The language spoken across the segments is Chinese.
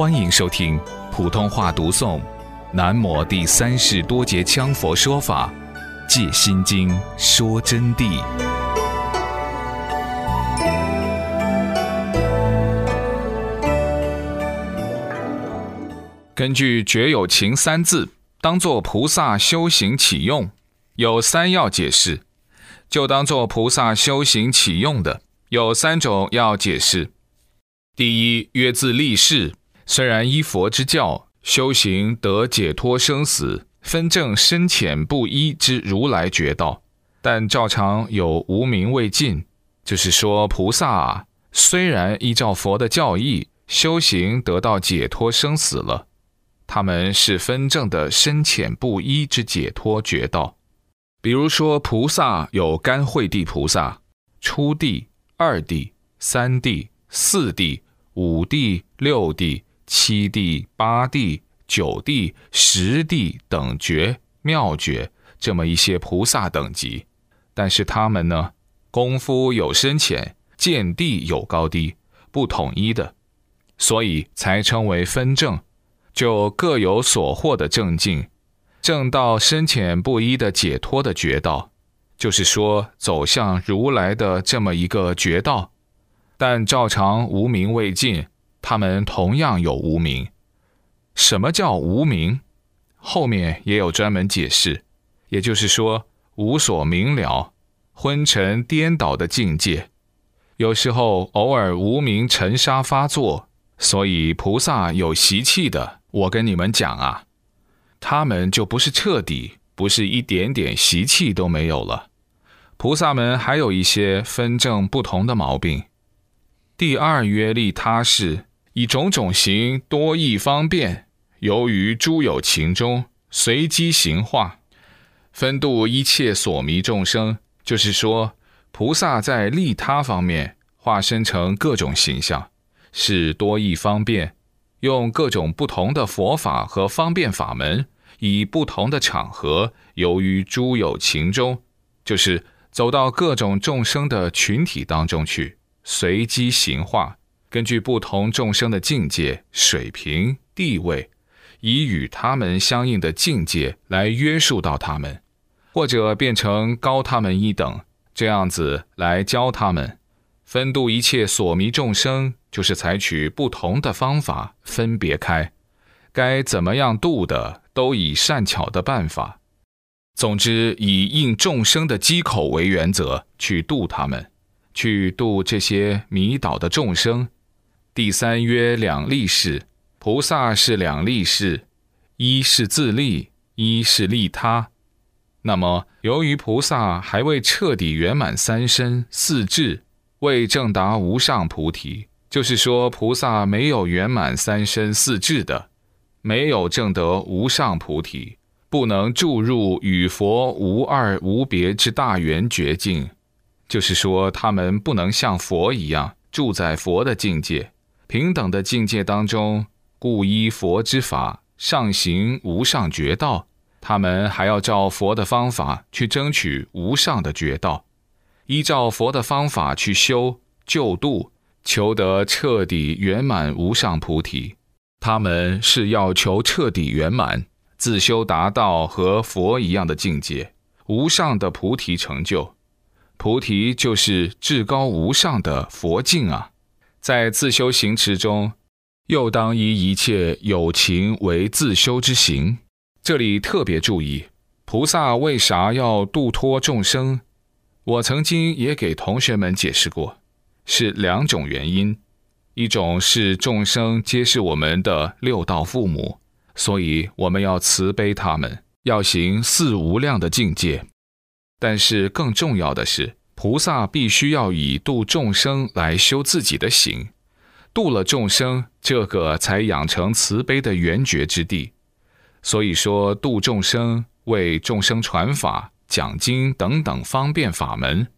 欢迎收听普通话读诵《南摩第三世多杰羌佛说法·戒心经》说真谛。根据“觉有情”三字，当作菩萨修行起用，有三要解释；就当做菩萨修行起用的，有三种要解释。第一，曰自立世。虽然依佛之教修行得解脱生死、分正深浅不一之如来觉道，但照常有无明未尽。就是说，菩萨啊，虽然依照佛的教义修行得到解脱生死了，他们是分正的深浅不一之解脱觉道。比如说，菩萨有甘惠地菩萨、初地、二地、三地、四地、五地、六地。七地、八地、九地、十地等觉妙觉，这么一些菩萨等级，但是他们呢，功夫有深浅，见地有高低，不统一的，所以才称为分正，就各有所获的正境，正道深浅不一的解脱的觉道，就是说走向如来的这么一个觉道，但照常无名未尽。他们同样有无名。什么叫无名？后面也有专门解释，也就是说无所明了、昏沉颠倒的境界。有时候偶尔无名尘沙发作，所以菩萨有习气的。我跟你们讲啊，他们就不是彻底，不是一点点习气都没有了。菩萨们还有一些分正不同的毛病。第二约利他是。以种种行多义方便，由于诸有情中随机行化，分度一切所迷众生。就是说，菩萨在利他方面化身成各种形象，是多义方便，用各种不同的佛法和方便法门，以不同的场合，由于诸有情中，就是走到各种众生的群体当中去，随机行化。根据不同众生的境界、水平、地位，以与他们相应的境界来约束到他们，或者变成高他们一等，这样子来教他们分度一切所迷众生，就是采取不同的方法分别开，该怎么样度的，都以善巧的办法。总之，以应众生的机口为原则去度他们，去度这些迷倒的众生。第三曰两利事，菩萨是两利事，一是自利，一是利他。那么，由于菩萨还未彻底圆满三身四智，未正达无上菩提，就是说，菩萨没有圆满三身四智的，没有正得无上菩提，不能注入与佛无二无别之大圆觉境，就是说，他们不能像佛一样住在佛的境界。平等的境界当中，故依佛之法上行无上觉道，他们还要照佛的方法去争取无上的觉道，依照佛的方法去修救度，求得彻底圆满无上菩提。他们是要求彻底圆满，自修达到和佛一样的境界，无上的菩提成就。菩提就是至高无上的佛境啊。在自修行持中，又当依一切有情为自修之行。这里特别注意，菩萨为啥要度脱众生？我曾经也给同学们解释过，是两种原因：一种是众生皆是我们的六道父母，所以我们要慈悲他们，要行四无量的境界；但是更重要的是。菩萨必须要以度众生来修自己的行，度了众生，这个才养成慈悲的圆觉之地。所以说，度众生为众生传法、讲经等等方便法门。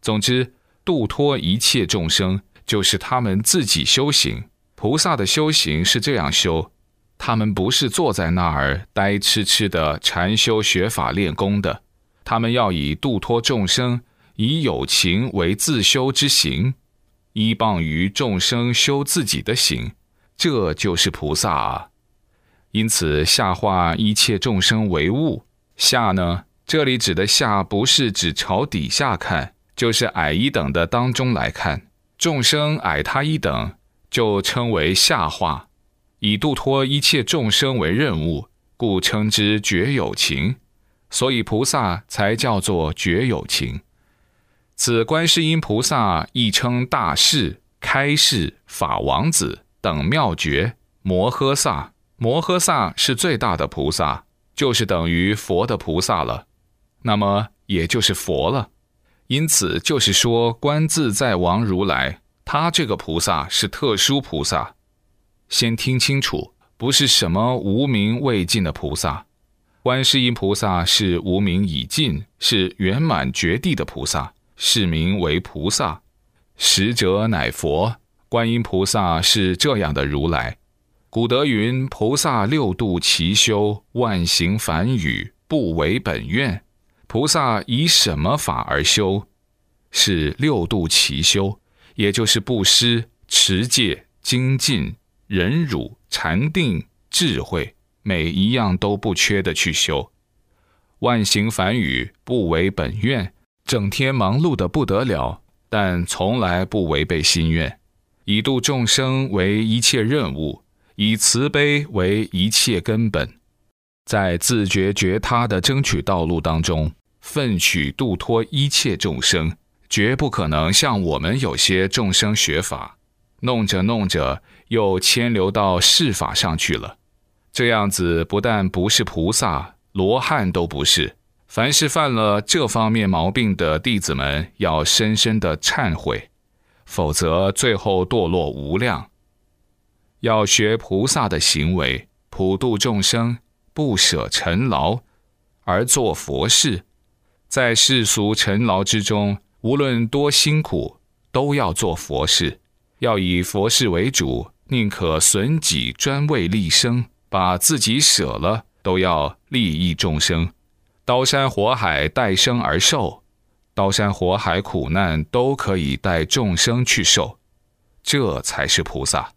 总之，度脱一切众生，就是他们自己修行。菩萨的修行是这样修，他们不是坐在那儿呆痴痴的禅修学法练功的，他们要以度脱众生。以有情为自修之行，依傍于众生修自己的行，这就是菩萨啊。因此，下化一切众生为物。下呢，这里指的下不是指朝底下看，就是矮一等的当中来看，众生矮他一等，就称为下化。以度脱一切众生为任务，故称之绝有情。所以菩萨才叫做绝有情。此观世音菩萨亦称大士、开示、法王子等妙觉摩诃萨。摩诃萨是最大的菩萨，就是等于佛的菩萨了。那么也就是佛了。因此就是说，观自在王如来，他这个菩萨是特殊菩萨。先听清楚，不是什么无名未尽的菩萨。观世音菩萨是无名已尽，是圆满绝地的菩萨，是名为菩萨。实者乃佛。观音菩萨是这样的如来。古德云：菩萨六度齐修，万行梵语，不违本愿。菩萨以什么法而修？是六度齐修，也就是布施、持戒、精进、忍辱、禅定、智慧。每一样都不缺的去修，万行梵语不违本愿，整天忙碌的不得了，但从来不违背心愿，以度众生为一切任务，以慈悲为一切根本，在自觉觉他的争取道路当中，奋取度脱一切众生，绝不可能像我们有些众生学法，弄着弄着又牵流到世法上去了。这样子不但不是菩萨，罗汉都不是。凡是犯了这方面毛病的弟子们，要深深的忏悔，否则最后堕落无量。要学菩萨的行为，普度众生，不舍尘劳，而做佛事。在世俗尘劳之中，无论多辛苦，都要做佛事，要以佛事为主，宁可损己，专为利生。把自己舍了，都要利益众生。刀山火海带生而受，刀山火海苦难都可以带众生去受，这才是菩萨。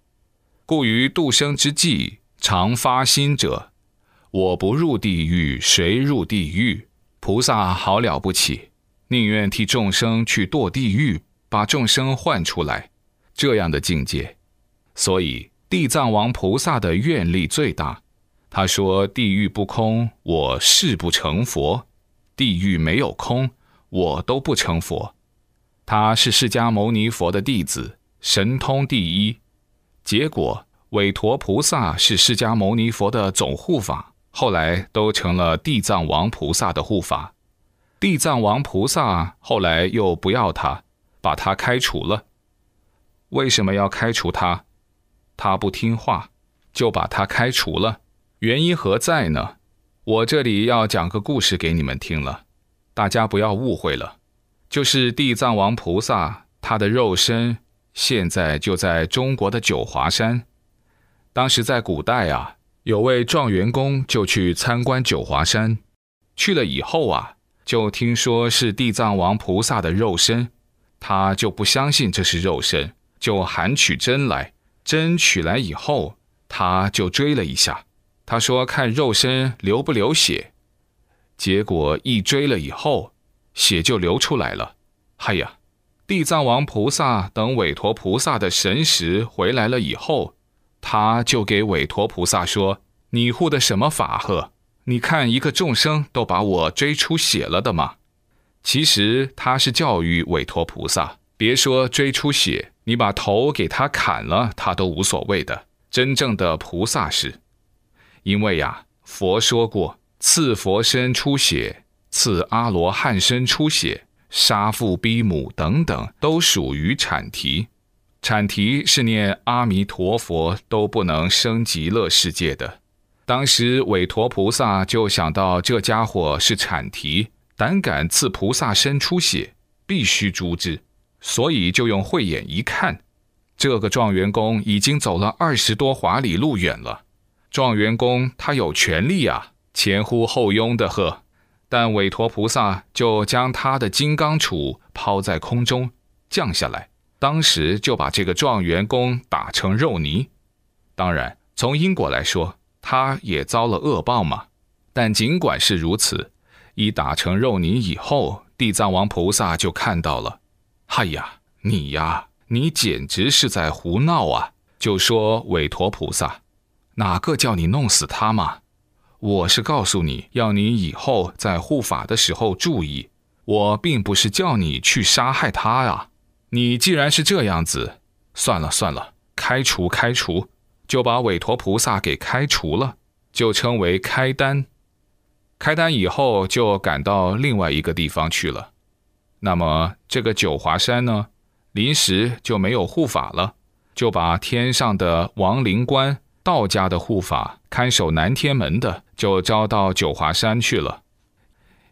故于度生之际，常发心者，我不入地狱，谁入地狱？菩萨好了不起，宁愿替众生去堕地狱，把众生换出来，这样的境界。所以。地藏王菩萨的愿力最大，他说：“地狱不空，我誓不成佛；地狱没有空，我都不成佛。”他是释迦牟尼佛的弟子，神通第一。结果，韦陀菩萨是释迦牟尼佛的总护法，后来都成了地藏王菩萨的护法。地藏王菩萨后来又不要他，把他开除了。为什么要开除他？他不听话，就把他开除了。原因何在呢？我这里要讲个故事给你们听了，大家不要误会了。就是地藏王菩萨，他的肉身现在就在中国的九华山。当时在古代啊，有位状元公就去参观九华山，去了以后啊，就听说是地藏王菩萨的肉身，他就不相信这是肉身，就喊取真来。针取来以后，他就追了一下。他说：“看肉身流不流血。”结果一追了以后，血就流出来了。哎呀，地藏王菩萨等韦陀菩萨的神识回来了以后，他就给韦陀菩萨说：“你护的什么法呵？你看一个众生都把我追出血了的吗？”其实他是教育韦陀菩萨，别说追出血。你把头给他砍了，他都无所谓的。真正的菩萨是，因为呀，佛说过，赐佛身出血，赐阿罗汉身出血，杀父逼母等等，都属于阐提。阐提是念阿弥陀佛都不能升极乐世界的。当时韦陀菩萨就想到这家伙是阐提，胆敢赐菩萨身出血，必须诛之。所以就用慧眼一看，这个状元公已经走了二十多华里路远了。状元公他有权利啊，前呼后拥的喝。但韦陀菩萨就将他的金刚杵抛在空中降下来，当时就把这个状元公打成肉泥。当然，从因果来说，他也遭了恶报嘛。但尽管是如此，一打成肉泥以后，地藏王菩萨就看到了。哎呀，你呀，你简直是在胡闹啊！就说韦陀菩萨，哪个叫你弄死他嘛？我是告诉你要你以后在护法的时候注意，我并不是叫你去杀害他呀。你既然是这样子，算了算了，开除开除，就把韦陀菩萨给开除了，就称为开单。开单以后，就赶到另外一个地方去了。那么这个九华山呢，临时就没有护法了，就把天上的王灵官、道家的护法看守南天门的，就招到九华山去了。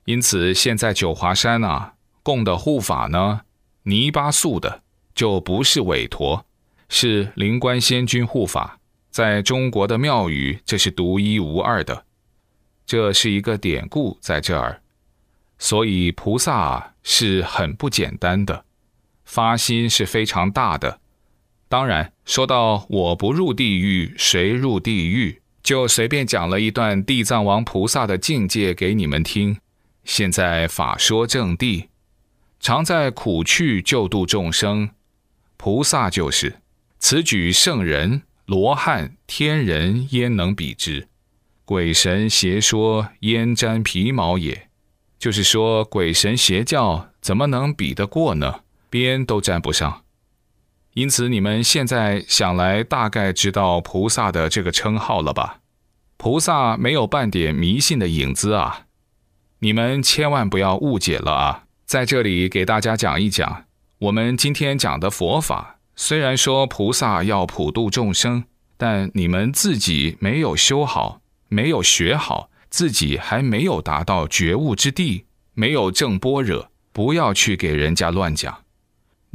因此，现在九华山啊，供的护法呢，泥巴素的就不是韦陀，是灵官仙君护法。在中国的庙宇，这是独一无二的。这是一个典故在这儿，所以菩萨是很不简单的，发心是非常大的。当然，说到我不入地狱，谁入地狱？就随便讲了一段地藏王菩萨的境界给你们听。现在法说正地，常在苦趣救度众生，菩萨就是此举圣人罗汉天人焉能比之？鬼神邪说焉沾皮毛也，就是说鬼神邪教怎么能比得过呢？边都沾不上。因此你们现在想来，大概知道菩萨的这个称号了吧？菩萨没有半点迷信的影子啊！你们千万不要误解了啊！在这里给大家讲一讲，我们今天讲的佛法，虽然说菩萨要普度众生，但你们自己没有修好。没有学好，自己还没有达到觉悟之地，没有正般若，不要去给人家乱讲。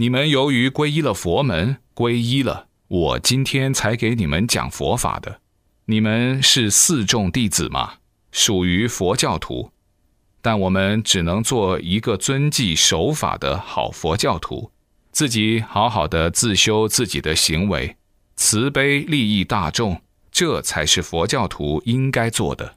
你们由于皈依了佛门，皈依了，我今天才给你们讲佛法的。你们是四众弟子嘛，属于佛教徒，但我们只能做一个遵纪守法的好佛教徒，自己好好的自修自己的行为，慈悲利益大众。这才是佛教徒应该做的。